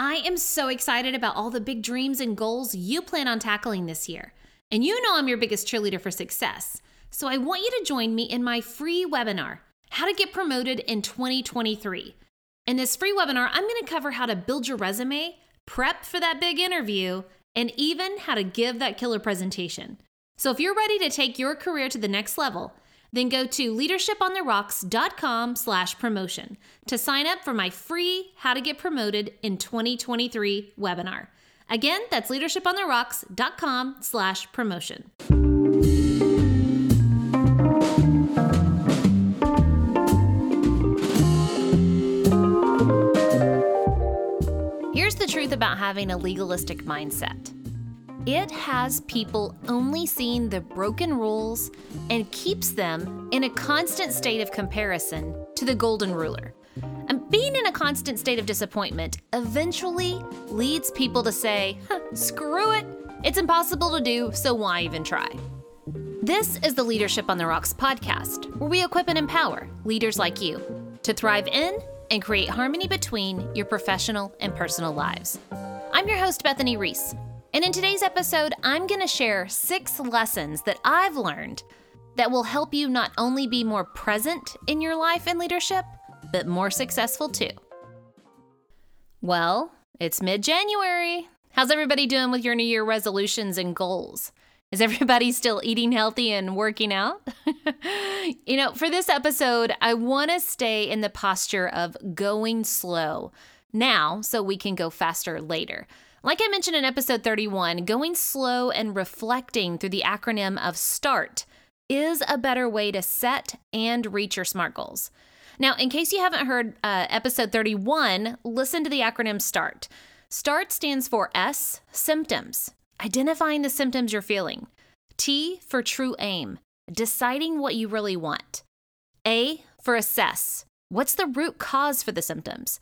I am so excited about all the big dreams and goals you plan on tackling this year. And you know I'm your biggest cheerleader for success. So I want you to join me in my free webinar, How to Get Promoted in 2023. In this free webinar, I'm going to cover how to build your resume, prep for that big interview, and even how to give that killer presentation. So if you're ready to take your career to the next level, then go to leadershipontherocks.com slash promotion to sign up for my free How to Get Promoted in 2023 webinar. Again, that's leadershipontherocks.com slash promotion. Here's the truth about having a legalistic mindset. It has people only seeing the broken rules and keeps them in a constant state of comparison to the golden ruler. And being in a constant state of disappointment eventually leads people to say, huh, screw it, it's impossible to do, so why even try? This is the Leadership on the Rocks podcast, where we equip and empower leaders like you to thrive in and create harmony between your professional and personal lives. I'm your host, Bethany Rees, and in today's episode, I'm going to share six lessons that I've learned that will help you not only be more present in your life and leadership, but more successful too. Well, it's mid January. How's everybody doing with your New Year resolutions and goals? Is everybody still eating healthy and working out? you know, for this episode, I want to stay in the posture of going slow now so we can go faster later. Like I mentioned in episode 31, going slow and reflecting through the acronym of START is a better way to set and reach your SMART goals. Now, in case you haven't heard uh, episode 31, listen to the acronym START. START stands for S, symptoms, identifying the symptoms you're feeling. T for true aim, deciding what you really want. A for assess, what's the root cause for the symptoms?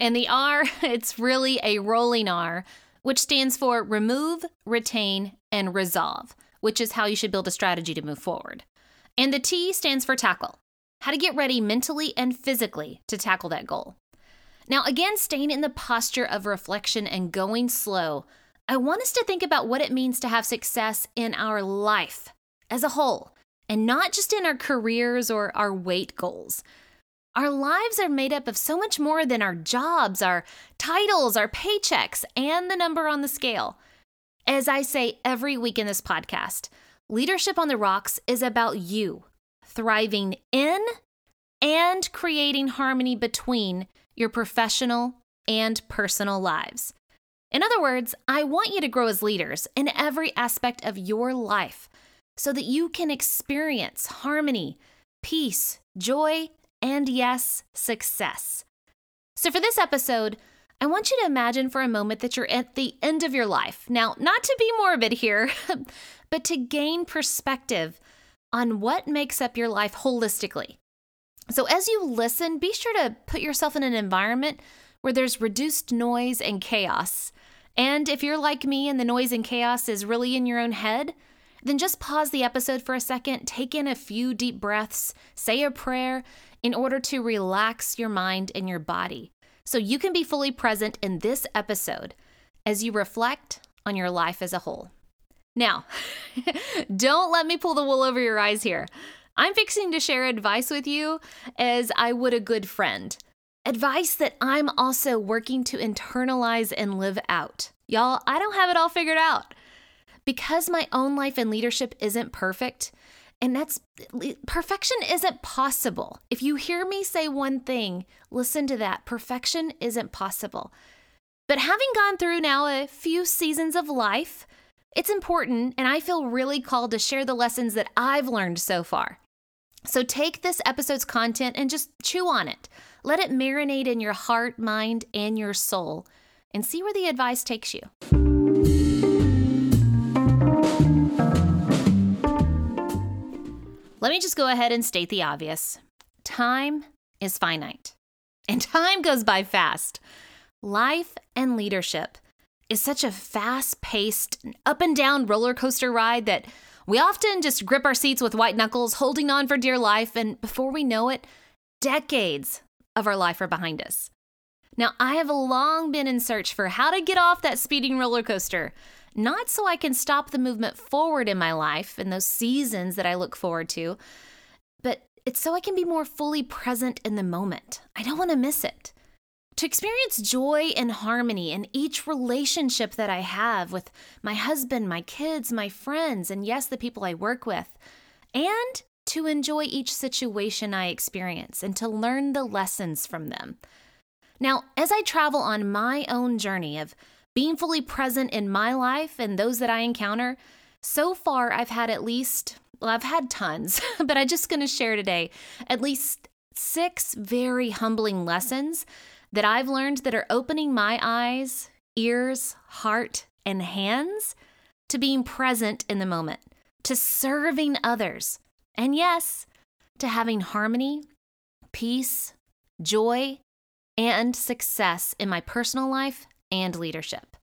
And the R, it's really a rolling R, which stands for remove, retain, and resolve, which is how you should build a strategy to move forward. And the T stands for tackle, how to get ready mentally and physically to tackle that goal. Now, again, staying in the posture of reflection and going slow, I want us to think about what it means to have success in our life as a whole, and not just in our careers or our weight goals. Our lives are made up of so much more than our jobs, our titles, our paychecks, and the number on the scale. As I say every week in this podcast, Leadership on the Rocks is about you thriving in and creating harmony between your professional and personal lives. In other words, I want you to grow as leaders in every aspect of your life so that you can experience harmony, peace, joy, and yes, success. So, for this episode, I want you to imagine for a moment that you're at the end of your life. Now, not to be morbid here, but to gain perspective on what makes up your life holistically. So, as you listen, be sure to put yourself in an environment where there's reduced noise and chaos. And if you're like me and the noise and chaos is really in your own head, then just pause the episode for a second, take in a few deep breaths, say a prayer, in order to relax your mind and your body so you can be fully present in this episode as you reflect on your life as a whole. Now, don't let me pull the wool over your eyes here. I'm fixing to share advice with you as I would a good friend. Advice that I'm also working to internalize and live out. Y'all, I don't have it all figured out. Because my own life and leadership isn't perfect, and that's perfection isn't possible. If you hear me say one thing, listen to that. Perfection isn't possible. But having gone through now a few seasons of life, it's important, and I feel really called to share the lessons that I've learned so far. So take this episode's content and just chew on it. Let it marinate in your heart, mind, and your soul, and see where the advice takes you. Let me just go ahead and state the obvious time is finite, and time goes by fast. Life and leadership is such a fast paced, up and down roller coaster ride that we often just grip our seats with white knuckles, holding on for dear life, and before we know it, decades of our life are behind us. Now, I have long been in search for how to get off that speeding roller coaster, not so I can stop the movement forward in my life and those seasons that I look forward to, but it's so I can be more fully present in the moment. I don't want to miss it. To experience joy and harmony in each relationship that I have with my husband, my kids, my friends, and yes, the people I work with. And to enjoy each situation I experience and to learn the lessons from them. Now, as I travel on my own journey of being fully present in my life and those that I encounter, so far I've had at least, well, I've had tons, but I'm just going to share today at least six very humbling lessons that I've learned that are opening my eyes, ears, heart, and hands to being present in the moment, to serving others, and yes, to having harmony, peace, joy, and success in my personal life and leadership.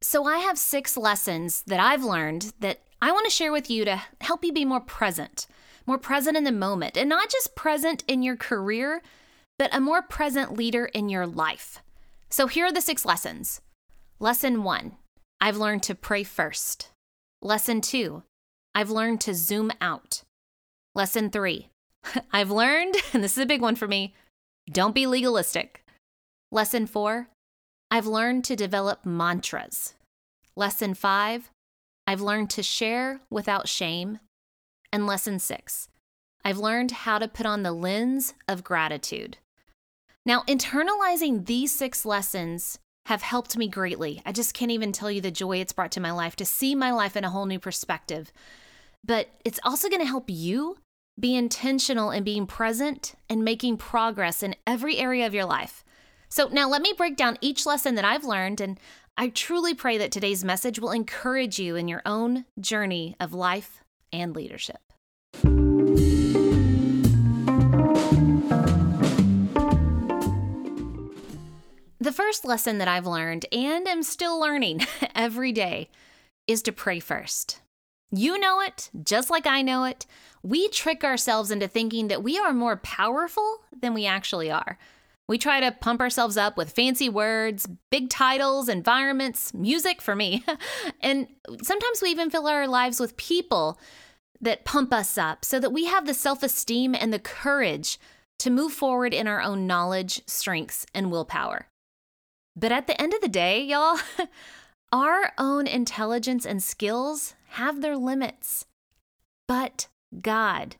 So, I have six lessons that I've learned that I want to share with you to help you be more present, more present in the moment, and not just present in your career, but a more present leader in your life. So, here are the six lessons. Lesson one I've learned to pray first. Lesson two I've learned to zoom out. Lesson three I've learned, and this is a big one for me, don't be legalistic. Lesson four I've learned to develop mantras. Lesson five I've learned to share without shame. And lesson six I've learned how to put on the lens of gratitude. Now, internalizing these six lessons have helped me greatly. I just can't even tell you the joy it's brought to my life to see my life in a whole new perspective. But it's also going to help you be intentional in being present and making progress in every area of your life. So, now let me break down each lesson that I've learned, and I truly pray that today's message will encourage you in your own journey of life and leadership. The first lesson that I've learned and am still learning every day is to pray first. You know it, just like I know it. We trick ourselves into thinking that we are more powerful than we actually are. We try to pump ourselves up with fancy words, big titles, environments, music for me. and sometimes we even fill our lives with people that pump us up so that we have the self esteem and the courage to move forward in our own knowledge, strengths, and willpower. But at the end of the day, y'all, our own intelligence and skills have their limits. But God.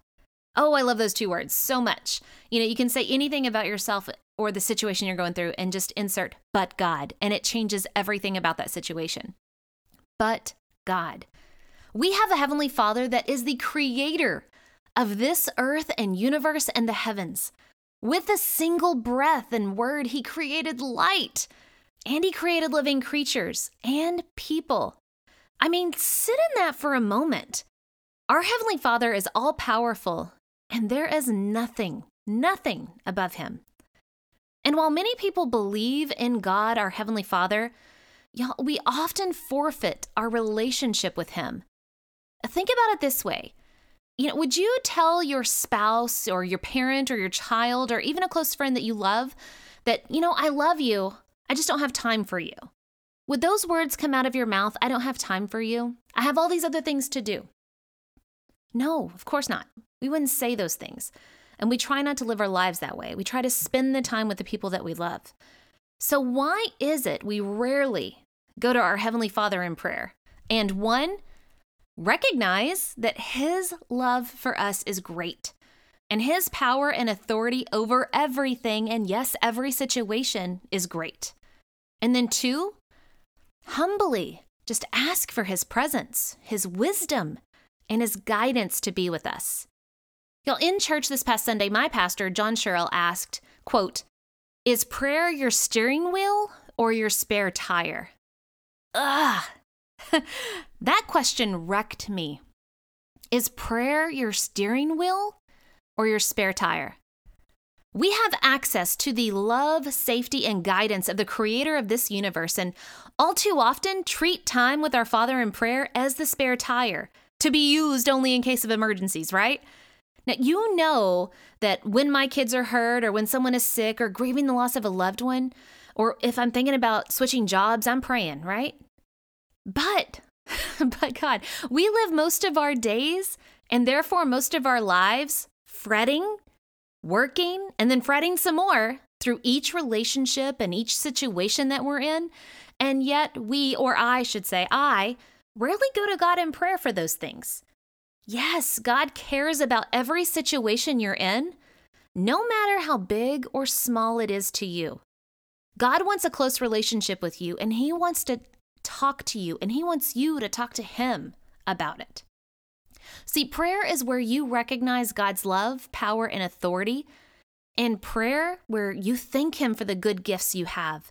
Oh, I love those two words so much. You know, you can say anything about yourself or the situation you're going through and just insert but God, and it changes everything about that situation. But God. We have a Heavenly Father that is the creator of this earth and universe and the heavens. With a single breath and word, He created light and He created living creatures and people. I mean, sit in that for a moment. Our Heavenly Father is all powerful, and there is nothing, nothing above Him. And while many people believe in God, our Heavenly Father, y'all, we often forfeit our relationship with Him. Think about it this way you know, would you tell your spouse or your parent or your child or even a close friend that you love that, you know, I love you, I just don't have time for you? Would those words come out of your mouth, I don't have time for you? I have all these other things to do. No, of course not. We wouldn't say those things. And we try not to live our lives that way. We try to spend the time with the people that we love. So, why is it we rarely go to our Heavenly Father in prayer? And one, recognize that His love for us is great and His power and authority over everything, and yes, every situation is great. And then two, humbly just ask for His presence, His wisdom, and His guidance to be with us. Y'all, in church this past Sunday, my pastor, John Sherrill, asked, quote, Is prayer your steering wheel or your spare tire? Ugh, that question wrecked me. Is prayer your steering wheel or your spare tire? We have access to the love, safety, and guidance of the creator of this universe, and all too often treat time with our Father in prayer as the spare tire to be used only in case of emergencies, right? Now, you know that when my kids are hurt or when someone is sick or grieving the loss of a loved one, Or if I'm thinking about switching jobs, I'm praying, right? But, but God, we live most of our days and therefore most of our lives fretting, working, and then fretting some more through each relationship and each situation that we're in. And yet, we, or I should say, I, rarely go to God in prayer for those things. Yes, God cares about every situation you're in, no matter how big or small it is to you. God wants a close relationship with you, and He wants to talk to you, and He wants you to talk to Him about it. See, prayer is where you recognize God's love, power, and authority. And prayer, where you thank Him for the good gifts you have.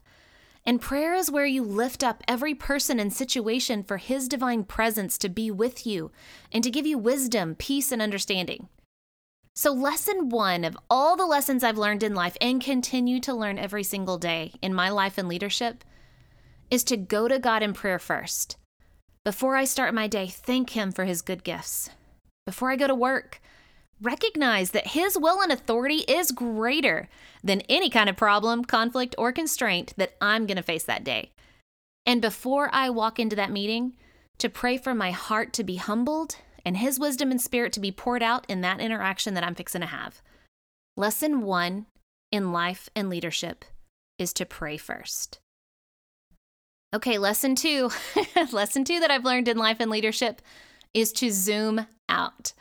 And prayer is where you lift up every person and situation for His divine presence to be with you and to give you wisdom, peace, and understanding. So, lesson one of all the lessons I've learned in life and continue to learn every single day in my life and leadership is to go to God in prayer first. Before I start my day, thank Him for His good gifts. Before I go to work, recognize that His will and authority is greater than any kind of problem, conflict, or constraint that I'm going to face that day. And before I walk into that meeting, to pray for my heart to be humbled and His wisdom and spirit to be poured out in that interaction that I'm fixing to have. Lesson one in life and leadership is to pray first. Okay, lesson two. lesson two that I've learned in life and leadership is to zoom out.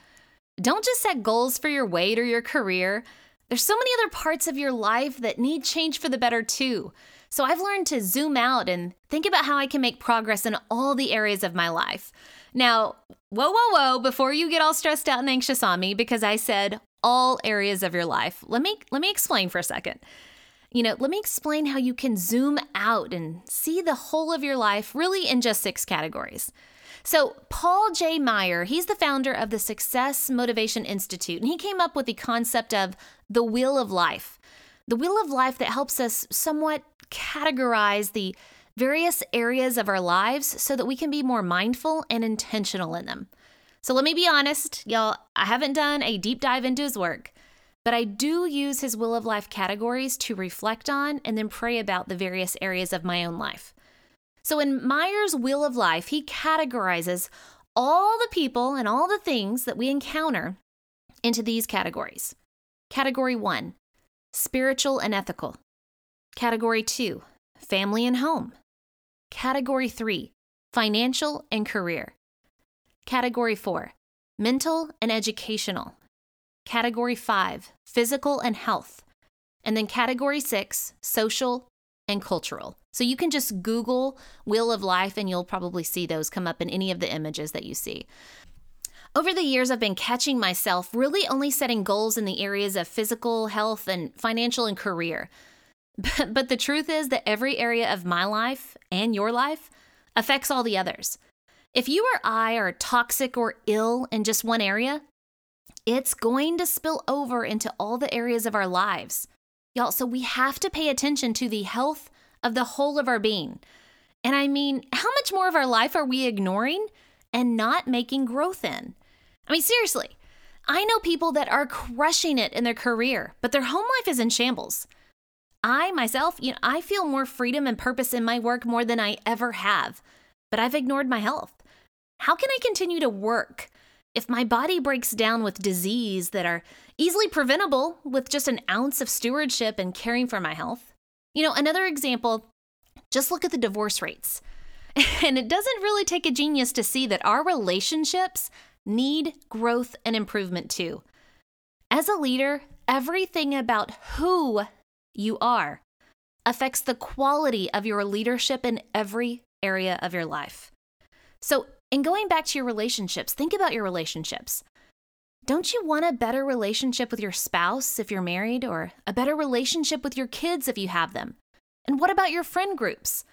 Don't just set goals for your weight or your career. There's so many other parts of your life that need change for the better, too. So I've learned to zoom out and think about how I can make progress in all the areas of my life. Now, whoa, whoa, whoa, before you get all stressed out and anxious on me because I said all areas of your life, let me let me explain for a second. You know, let me explain how you can zoom out and see the whole of your life really in just six categories. So, Paul J. Meyer, he's the founder of the Success Motivation Institute, and he came up with the concept of the wheel of life. The wheel of life that helps us somewhat categorize the various areas of our lives so that we can be more mindful and intentional in them. So let me be honest, y'all, I haven't done a deep dive into his work, but I do use his Wheel of Life categories to reflect on and then pray about the various areas of my own life. So in Meyer's Wheel of Life, he categorizes all the people and all the things that we encounter into these categories. Category one, spiritual and ethical. Category two, family and home. Category 3 Financial and Career. Category 4 Mental and Educational. Category 5 Physical and Health. And then Category 6 Social and Cultural. So you can just Google Wheel of Life and you'll probably see those come up in any of the images that you see. Over the years, I've been catching myself really only setting goals in the areas of physical, health, and financial and career. But, but the truth is that every area of my life and your life affects all the others. If you or I are toxic or ill in just one area, it's going to spill over into all the areas of our lives. Y'all, so we have to pay attention to the health of the whole of our being. And I mean, how much more of our life are we ignoring and not making growth in? I mean, seriously, I know people that are crushing it in their career, but their home life is in shambles. I myself, you know, I feel more freedom and purpose in my work more than I ever have, but I've ignored my health. How can I continue to work if my body breaks down with disease that are easily preventable with just an ounce of stewardship and caring for my health? You know, another example, just look at the divorce rates. And it doesn't really take a genius to see that our relationships need growth and improvement too. As a leader, everything about who you are affects the quality of your leadership in every area of your life. So, in going back to your relationships, think about your relationships. Don't you want a better relationship with your spouse if you're married, or a better relationship with your kids if you have them? And what about your friend groups?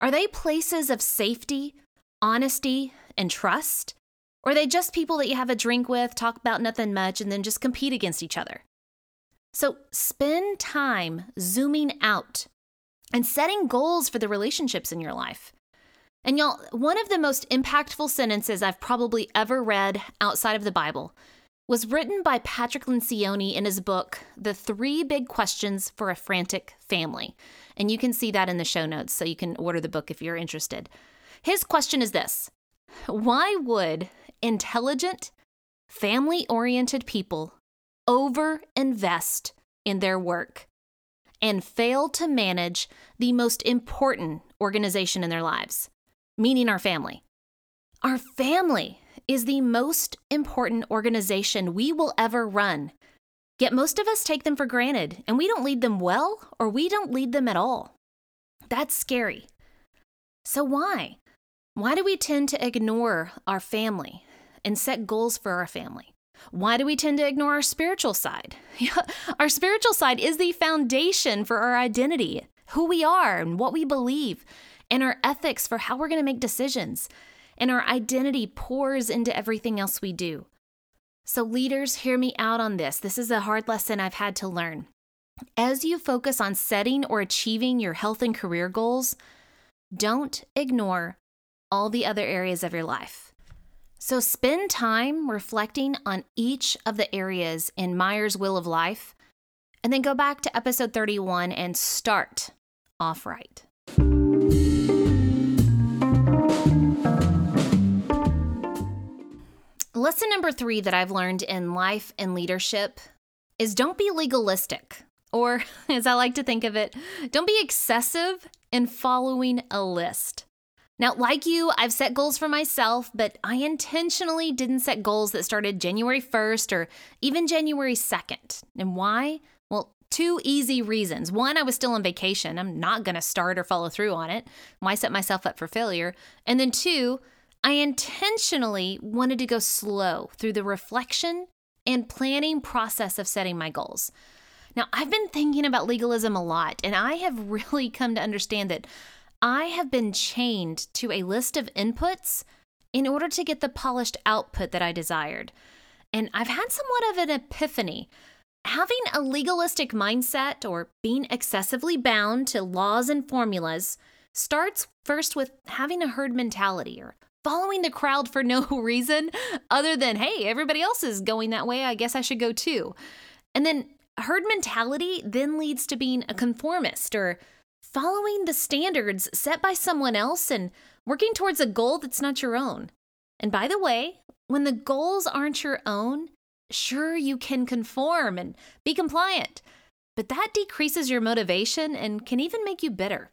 Are they places of safety, honesty, and trust? Or are they just people that you have a drink with, talk about nothing much, and then just compete against each other? So spend time zooming out and setting goals for the relationships in your life. And y'all, one of the most impactful sentences I've probably ever read outside of the Bible was written by Patrick Lencioni in his book, The Three Big Questions for a Frantic Family. And you can see that in the show notes, so you can order the book if you're interested. His question is this Why would intelligent, family oriented people over invest in their work and fail to manage the most important organization in their lives, meaning our family? Our family is the most important organization we will ever run. Yet most of us take them for granted, and we don't lead them well or we don't lead them at all. That's scary. So, why? Why do we tend to ignore our family and set goals for our family? Why do we tend to ignore our spiritual side? our spiritual side is the foundation for our identity, who we are and what we believe, and our ethics for how we're going to make decisions. And our identity pours into everything else we do. So, leaders, hear me out on this. This is a hard lesson I've had to learn. As you focus on setting or achieving your health and career goals, don't ignore all the other areas of your life. So, spend time reflecting on each of the areas in Meyer's Wheel of Life, and then go back to episode 31 and start off right. Lesson number three that I've learned in life and leadership is don't be legalistic, or as I like to think of it, don't be excessive in following a list. Now, like you, I've set goals for myself, but I intentionally didn't set goals that started January 1st or even January 2nd. And why? Well, two easy reasons. One, I was still on vacation. I'm not going to start or follow through on it. Why set myself up for failure? And then two, I intentionally wanted to go slow through the reflection and planning process of setting my goals. Now, I've been thinking about legalism a lot, and I have really come to understand that I have been chained to a list of inputs in order to get the polished output that I desired. And I've had somewhat of an epiphany. Having a legalistic mindset or being excessively bound to laws and formulas starts first with having a herd mentality or following the crowd for no reason other than, hey, everybody else is going that way. I guess I should go too. And then herd mentality then leads to being a conformist or following the standards set by someone else and working towards a goal that's not your own. And by the way, when the goals aren't your own, sure, you can conform and be compliant, but that decreases your motivation and can even make you bitter.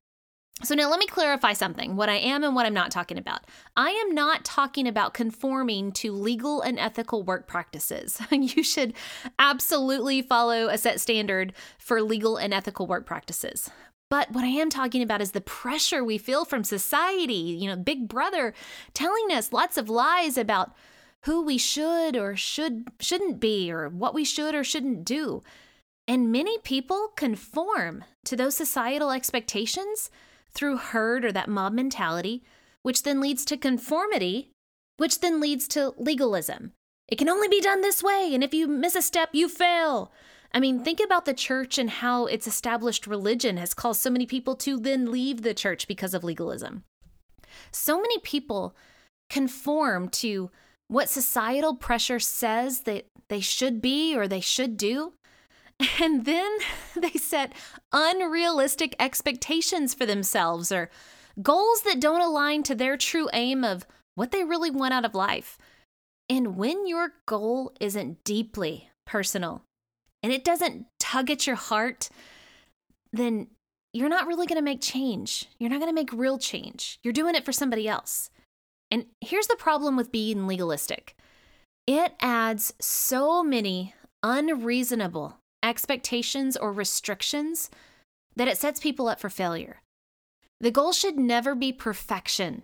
So now let me clarify something what I am and what I'm not talking about. I am not talking about conforming to legal and ethical work practices. you should absolutely follow a set standard for legal and ethical work practices. But what I am talking about is the pressure we feel from society, you know, Big Brother telling us lots of lies about who we should or should shouldn't be or what we should or shouldn't do. And many people conform to those societal expectations through herd or that mob mentality, which then leads to conformity, which then leads to legalism. It can only be done this way, and if you miss a step, you fail. I mean, think about the church and how its established religion has caused so many people to then leave the church because of legalism. So many people conform to what societal pressure says that they should be or they should do. And then they set unrealistic expectations for themselves or goals that don't align to their true aim of what they really want out of life. And when your goal isn't deeply personal and it doesn't tug at your heart, then you're not really going to make change. You're not going to make real change. You're doing it for somebody else. And here's the problem with being legalistic it adds so many unreasonable expectations, or restrictions that it sets people up for failure. The goal should never be perfection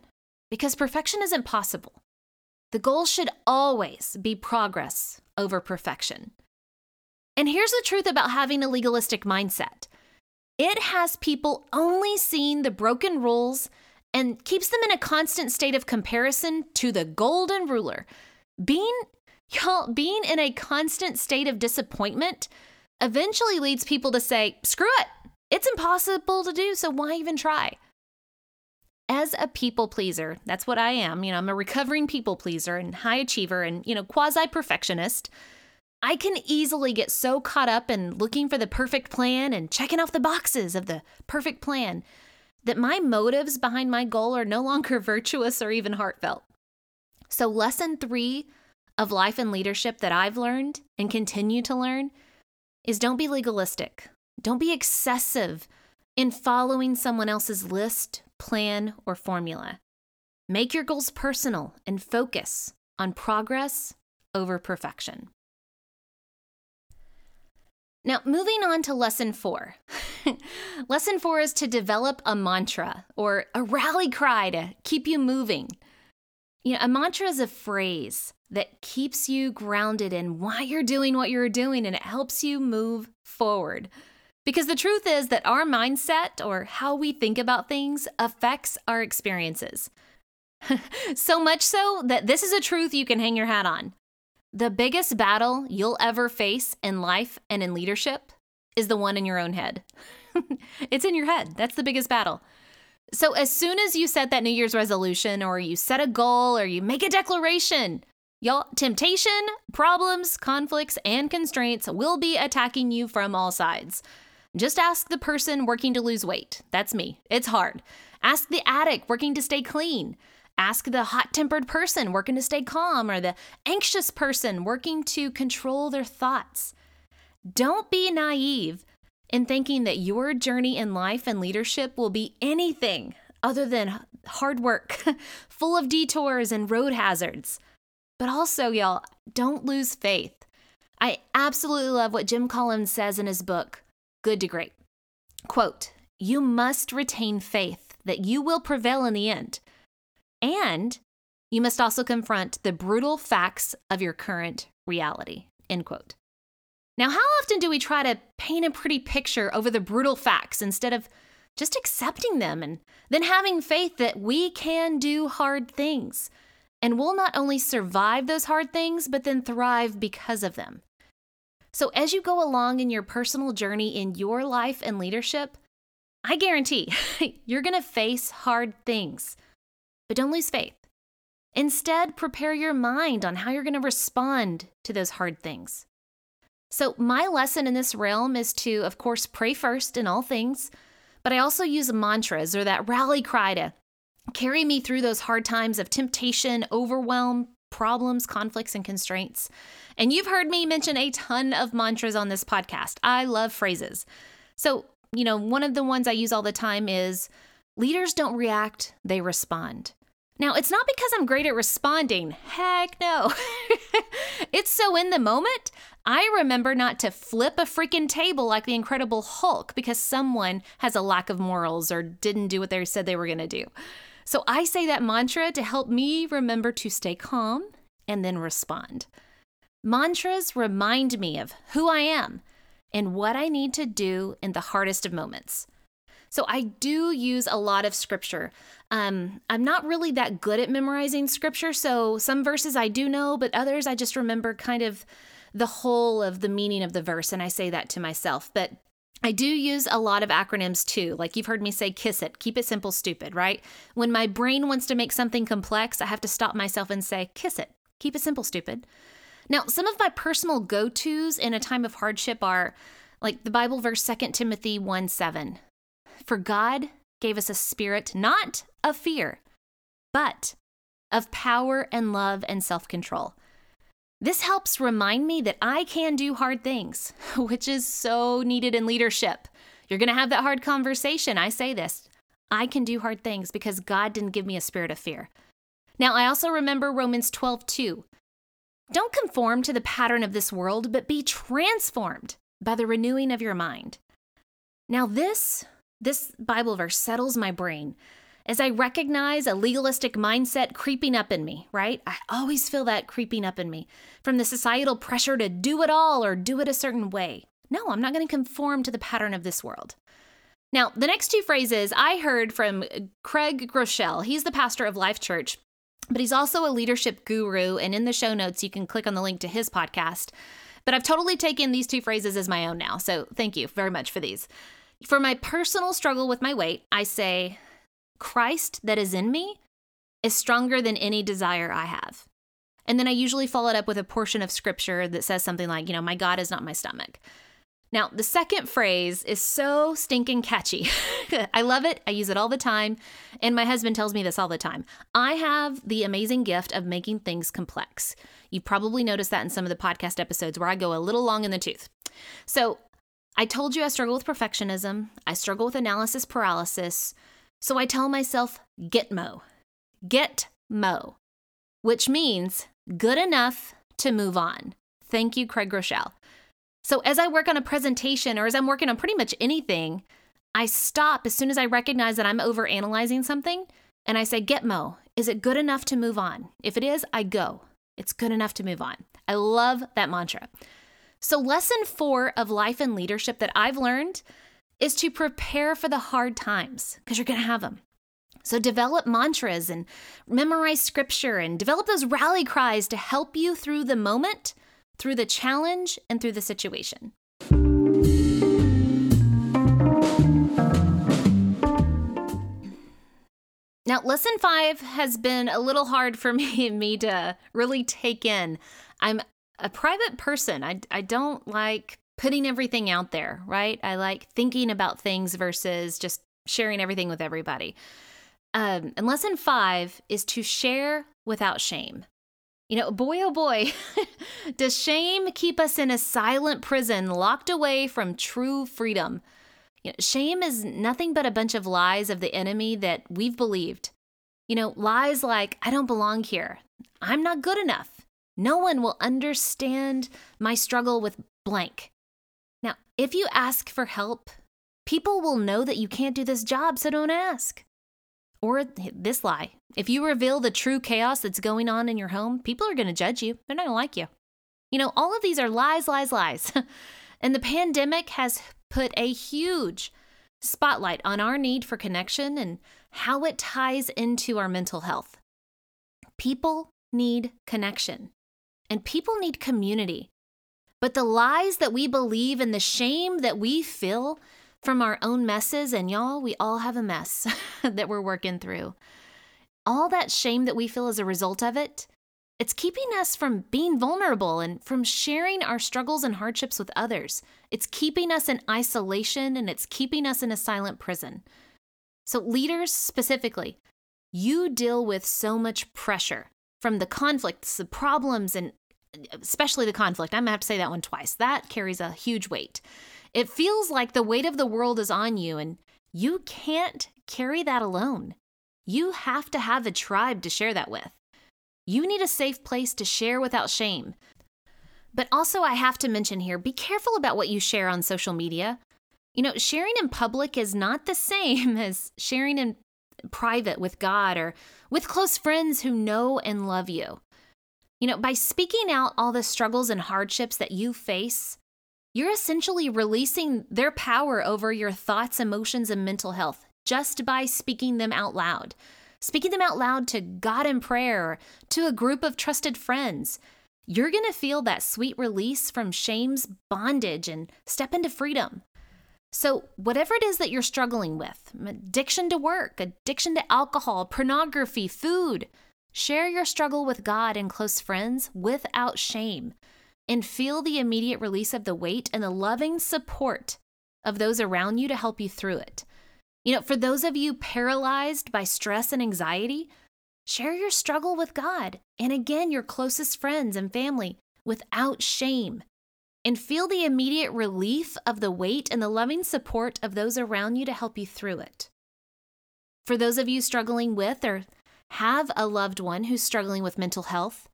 because perfection isn't possible. The goal should always be progress over perfection. And here's the truth about having a legalistic mindset it has people only seeing the broken rules and keeps them in a constant state of comparison to the golden ruler. Being, y'all, being in a constant state of disappointment eventually leads people to say, screw it, it's impossible to do, so why even try? As a people pleaser, that's what I am. You know, I'm a recovering people pleaser and high achiever and, you know, quasi perfectionist. I can easily get so caught up in looking for the perfect plan and checking off the boxes of the perfect plan that my motives behind my goal are no longer virtuous or even heartfelt. So, lesson three of life and leadership that I've learned and continue to learn is don't be legalistic. Don't be excessive in following someone else's list, plan, or formula. Make your goals personal and focus on progress over perfection. Now, moving on to lesson four. lesson four is to develop a mantra or a rally cry to keep you moving. You know, a mantra is a phrase that keeps you grounded in why you're doing what you're doing and it helps you move forward. Because the truth is that our mindset or how we think about things affects our experiences. so much so that this is a truth you can hang your hat on. The biggest battle you'll ever face in life and in leadership is the one in your own head. it's in your head. That's the biggest battle. So, as soon as you set that New Year's resolution, or you set a goal, or you make a declaration, y'all, temptation, problems, conflicts, and constraints will be attacking you from all sides. Just ask the person working to lose weight. That's me. It's hard. Ask the addict working to stay clean. Ask the hot tempered person working to stay calm or the anxious person working to control their thoughts. Don't be naive in thinking that your journey in life and leadership will be anything other than hard work, full of detours and road hazards. But also, y'all, don't lose faith. I absolutely love what Jim Collins says in his book, Good to Great. Quote, You must retain faith that you will prevail in the end. And you must also confront the brutal facts of your current reality. End quote. Now, how often do we try to paint a pretty picture over the brutal facts instead of just accepting them and then having faith that we can do hard things and we'll not only survive those hard things, but then thrive because of them? So, as you go along in your personal journey in your life and leadership, I guarantee you're going to face hard things. But don't lose faith. Instead, prepare your mind on how you're going to respond to those hard things. So, my lesson in this realm is to, of course, pray first in all things, but I also use mantras or that rally cry to carry me through those hard times of temptation, overwhelm, problems, conflicts, and constraints. And you've heard me mention a ton of mantras on this podcast. I love phrases. So, you know, one of the ones I use all the time is leaders don't react, they respond. Now, it's not because I'm great at responding. Heck no. it's so in the moment, I remember not to flip a freaking table like the Incredible Hulk because someone has a lack of morals or didn't do what they said they were going to do. So I say that mantra to help me remember to stay calm and then respond. Mantras remind me of who I am and what I need to do in the hardest of moments. So I do use a lot of scripture. Um, I'm not really that good at memorizing scripture, so some verses I do know, but others I just remember kind of the whole of the meaning of the verse, and I say that to myself. But I do use a lot of acronyms too. Like you've heard me say, kiss it, keep it simple, stupid, right? When my brain wants to make something complex, I have to stop myself and say, kiss it, keep it simple, stupid. Now, some of my personal go tos in a time of hardship are like the Bible verse 2 Timothy 1 7. For God gave us a spirit not of fear, but of power and love and self control. This helps remind me that I can do hard things, which is so needed in leadership. You're going to have that hard conversation. I say this I can do hard things because God didn't give me a spirit of fear. Now, I also remember Romans 12 2. Don't conform to the pattern of this world, but be transformed by the renewing of your mind. Now, this this Bible verse settles my brain as I recognize a legalistic mindset creeping up in me, right? I always feel that creeping up in me from the societal pressure to do it all or do it a certain way. No, I'm not going to conform to the pattern of this world. Now, the next two phrases I heard from Craig Groeschel. He's the pastor of Life Church, but he's also a leadership guru. And in the show notes, you can click on the link to his podcast. But I've totally taken these two phrases as my own now. So thank you very much for these. For my personal struggle with my weight, I say, Christ that is in me is stronger than any desire I have. And then I usually follow it up with a portion of scripture that says something like, you know, my God is not my stomach. Now, the second phrase is so stinking catchy. I love it. I use it all the time. And my husband tells me this all the time. I have the amazing gift of making things complex. You've probably noticed that in some of the podcast episodes where I go a little long in the tooth. So, I told you I struggle with perfectionism, I struggle with analysis paralysis. So I tell myself, get mo. Get mo, which means good enough to move on. Thank you, Craig Groeschel. So as I work on a presentation or as I'm working on pretty much anything, I stop as soon as I recognize that I'm over analyzing something and I say, Gitmo, is it good enough to move on? If it is, I go. It's good enough to move on. I love that mantra. So, lesson four of life and leadership that I've learned is to prepare for the hard times because you're going to have them. So, develop mantras and memorize scripture and develop those rally cries to help you through the moment through the challenge and through the situation. Now, lesson five has been a little hard for me, and me to really take in. I'm a private person. I, I don't like putting everything out there, right? I like thinking about things versus just sharing everything with everybody. Um, and lesson five is to share without shame. You know, boy, oh boy, does shame keep us in a silent prison locked away from true freedom. You know, shame is nothing but a bunch of lies of the enemy that we've believed. You know, lies like, I don't belong here. I'm not good enough. No one will understand my struggle with blank. Now, if you ask for help, people will know that you can't do this job, so don't ask. Or this lie if you reveal the true chaos that's going on in your home, people are going to judge you. They're not going to like you. You know, all of these are lies, lies, lies. and the pandemic has put a huge spotlight on our need for connection and how it ties into our mental health. People need connection, and people need community. But the lies that we believe and the shame that we feel from our own messes, and y'all, we all have a mess that we're working through. All that shame that we feel as a result of it, it's keeping us from being vulnerable and from sharing our struggles and hardships with others. It's keeping us in isolation and it's keeping us in a silent prison. So, leaders specifically, you deal with so much pressure from the conflicts, the problems, and especially the conflict. I'm gonna have to say that one twice. That carries a huge weight. It feels like the weight of the world is on you, and you can't carry that alone. You have to have a tribe to share that with. You need a safe place to share without shame. But also, I have to mention here be careful about what you share on social media. You know, sharing in public is not the same as sharing in private with God or with close friends who know and love you. You know, by speaking out all the struggles and hardships that you face, you're essentially releasing their power over your thoughts, emotions, and mental health just by speaking them out loud. Speaking them out loud to God in prayer, to a group of trusted friends. You're going to feel that sweet release from shame's bondage and step into freedom. So, whatever it is that you're struggling with addiction to work, addiction to alcohol, pornography, food share your struggle with God and close friends without shame and feel the immediate release of the weight and the loving support of those around you to help you through it. You know, for those of you paralyzed by stress and anxiety, share your struggle with God and again, your closest friends and family without shame. And feel the immediate relief of the weight and the loving support of those around you to help you through it. For those of you struggling with or have a loved one who's struggling with mental health,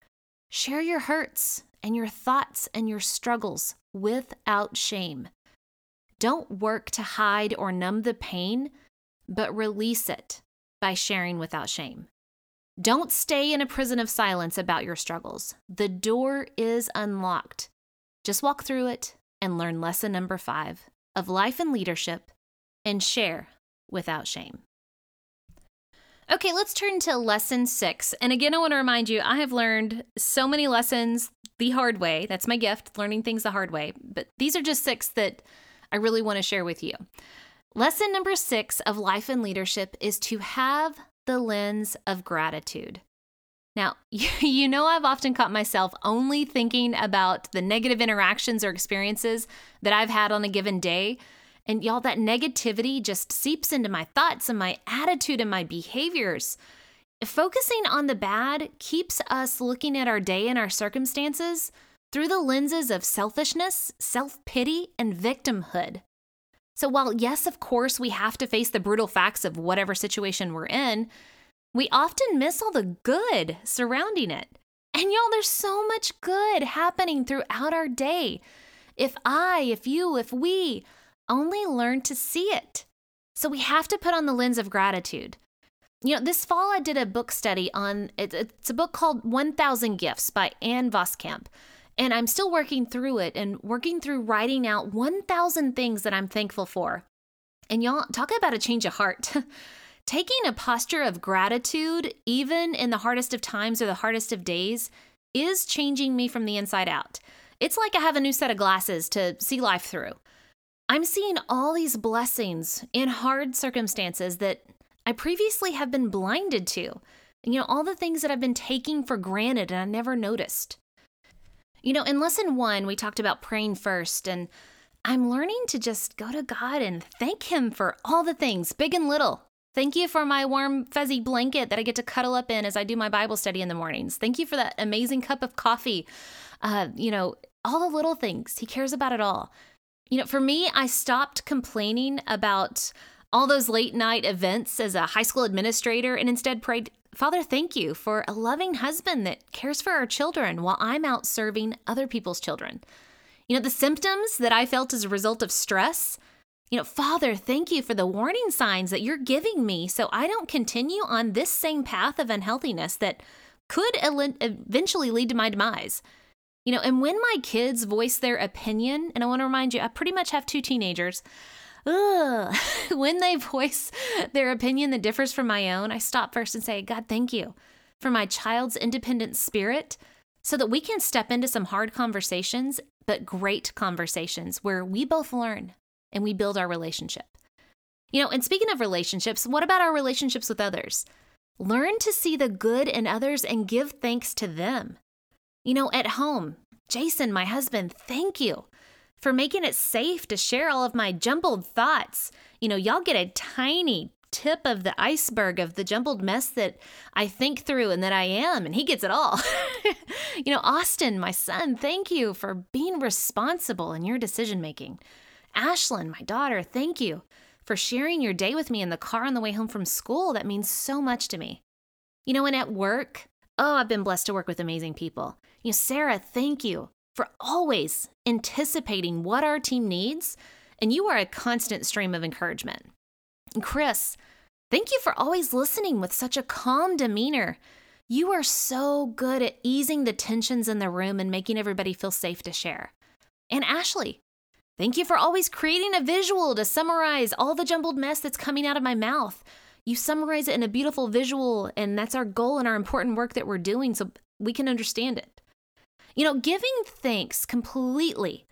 share your hurts and your thoughts and your struggles without shame. Don't work to hide or numb the pain, but release it by sharing without shame. Don't stay in a prison of silence about your struggles. The door is unlocked. Just walk through it and learn lesson number five of life and leadership and share without shame. Okay, let's turn to lesson six. And again, I want to remind you I have learned so many lessons the hard way. That's my gift, learning things the hard way. But these are just six that I really want to share with you. Lesson number six of life and leadership is to have the lens of gratitude. Now, you know, I've often caught myself only thinking about the negative interactions or experiences that I've had on a given day. And y'all, that negativity just seeps into my thoughts and my attitude and my behaviors. Focusing on the bad keeps us looking at our day and our circumstances through the lenses of selfishness, self pity, and victimhood. So, while yes, of course, we have to face the brutal facts of whatever situation we're in, we often miss all the good surrounding it. And y'all, there's so much good happening throughout our day. If I, if you, if we only learn to see it. So we have to put on the lens of gratitude. You know, this fall I did a book study on it's a book called 1000 Gifts by Ann Voskamp. And I'm still working through it and working through writing out 1000 things that I'm thankful for. And y'all, talk about a change of heart. Taking a posture of gratitude, even in the hardest of times or the hardest of days, is changing me from the inside out. It's like I have a new set of glasses to see life through. I'm seeing all these blessings in hard circumstances that I previously have been blinded to. You know, all the things that I've been taking for granted and I never noticed. You know, in lesson one, we talked about praying first, and I'm learning to just go to God and thank Him for all the things, big and little, Thank you for my warm, fuzzy blanket that I get to cuddle up in as I do my Bible study in the mornings. Thank you for that amazing cup of coffee. Uh, you know, all the little things. He cares about it all. You know, for me, I stopped complaining about all those late night events as a high school administrator and instead prayed, Father, thank you for a loving husband that cares for our children while I'm out serving other people's children. You know, the symptoms that I felt as a result of stress, you know, Father, thank you for the warning signs that you're giving me so I don't continue on this same path of unhealthiness that could eventually lead to my demise. You know, and when my kids voice their opinion, and I want to remind you, I pretty much have two teenagers. Ugh, when they voice their opinion that differs from my own, I stop first and say, God, thank you for my child's independent spirit so that we can step into some hard conversations, but great conversations where we both learn and we build our relationship. You know, and speaking of relationships, what about our relationships with others? Learn to see the good in others and give thanks to them. You know, at home, Jason, my husband, thank you for making it safe to share all of my jumbled thoughts. You know, y'all get a tiny tip of the iceberg of the jumbled mess that I think through and that I am, and he gets it all. you know, Austin, my son, thank you for being responsible in your decision making. Ashlyn, my daughter, thank you for sharing your day with me in the car on the way home from school. That means so much to me. You know, and at work, oh, I've been blessed to work with amazing people. You know, Sarah, thank you for always anticipating what our team needs, and you are a constant stream of encouragement. And Chris, thank you for always listening with such a calm demeanor. You are so good at easing the tensions in the room and making everybody feel safe to share. And Ashley, Thank you for always creating a visual to summarize all the jumbled mess that's coming out of my mouth. You summarize it in a beautiful visual, and that's our goal and our important work that we're doing so we can understand it. You know, giving thanks completely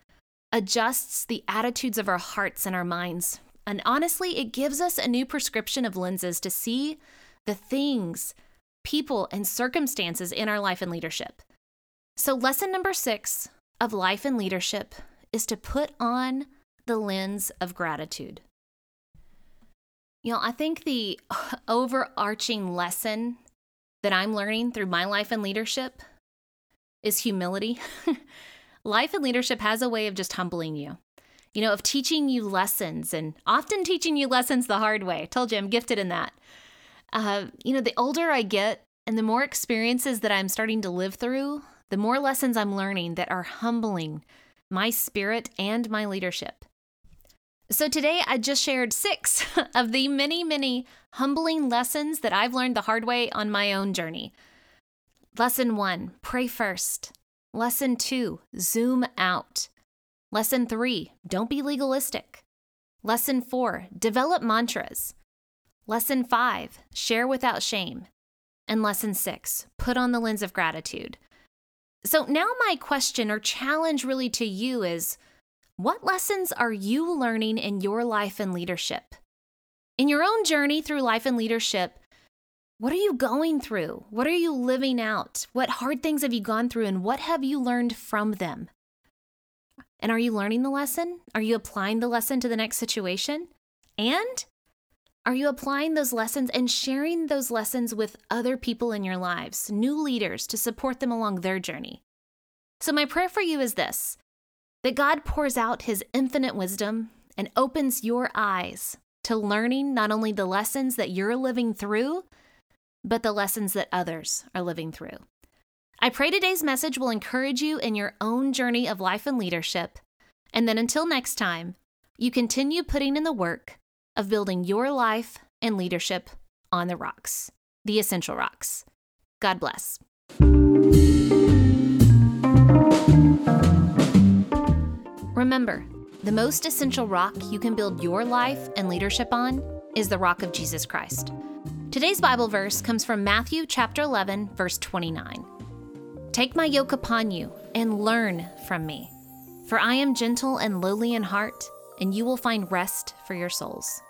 adjusts the attitudes of our hearts and our minds. And honestly, it gives us a new prescription of lenses to see the things, people, and circumstances in our life and leadership. So, lesson number six of life and leadership is to put on the lens of gratitude. You know, I think the overarching lesson that I'm learning through my life and leadership is humility. life and leadership has a way of just humbling you, you know, of teaching you lessons and often teaching you lessons the hard way. I told you I'm gifted in that. Uh, you know, the older I get and the more experiences that I'm starting to live through, the more lessons I'm learning that are humbling my spirit, and my leadership. So, today I just shared six of the many, many humbling lessons that I've learned the hard way on my own journey. Lesson one pray first. Lesson two zoom out. Lesson three don't be legalistic. Lesson four develop mantras. Lesson five share without shame. And lesson six put on the lens of gratitude. So now, my question or challenge really to you is what lessons are you learning in your life and leadership? In your own journey through life and leadership, What are you going through? What are you living out? What hard things have you gone through and what have you learned from them? And are you learning the lesson? Are you applying the lesson to the next situation? And are you applying those lessons and sharing those lessons with other people in your lives, new leaders to support them along their journey? So, my prayer for you is this that God pours out his infinite wisdom and opens your eyes to learning not only the lessons that you're living through, but the lessons that others are living through. I pray today's message will encourage you in your own journey of life and leadership. And then until next time, you continue putting in the work of building your life and leadership on the rocks, the essential rocks. God bless. Remember, the most essential rock you can build your life and leadership on is the rock of Jesus Christ. Today's Bible verse comes from Matthew chapter 11, verse 29. Take my yoke upon you and learn from me, for I am gentle and lowly in heart, and you will find rest for your souls.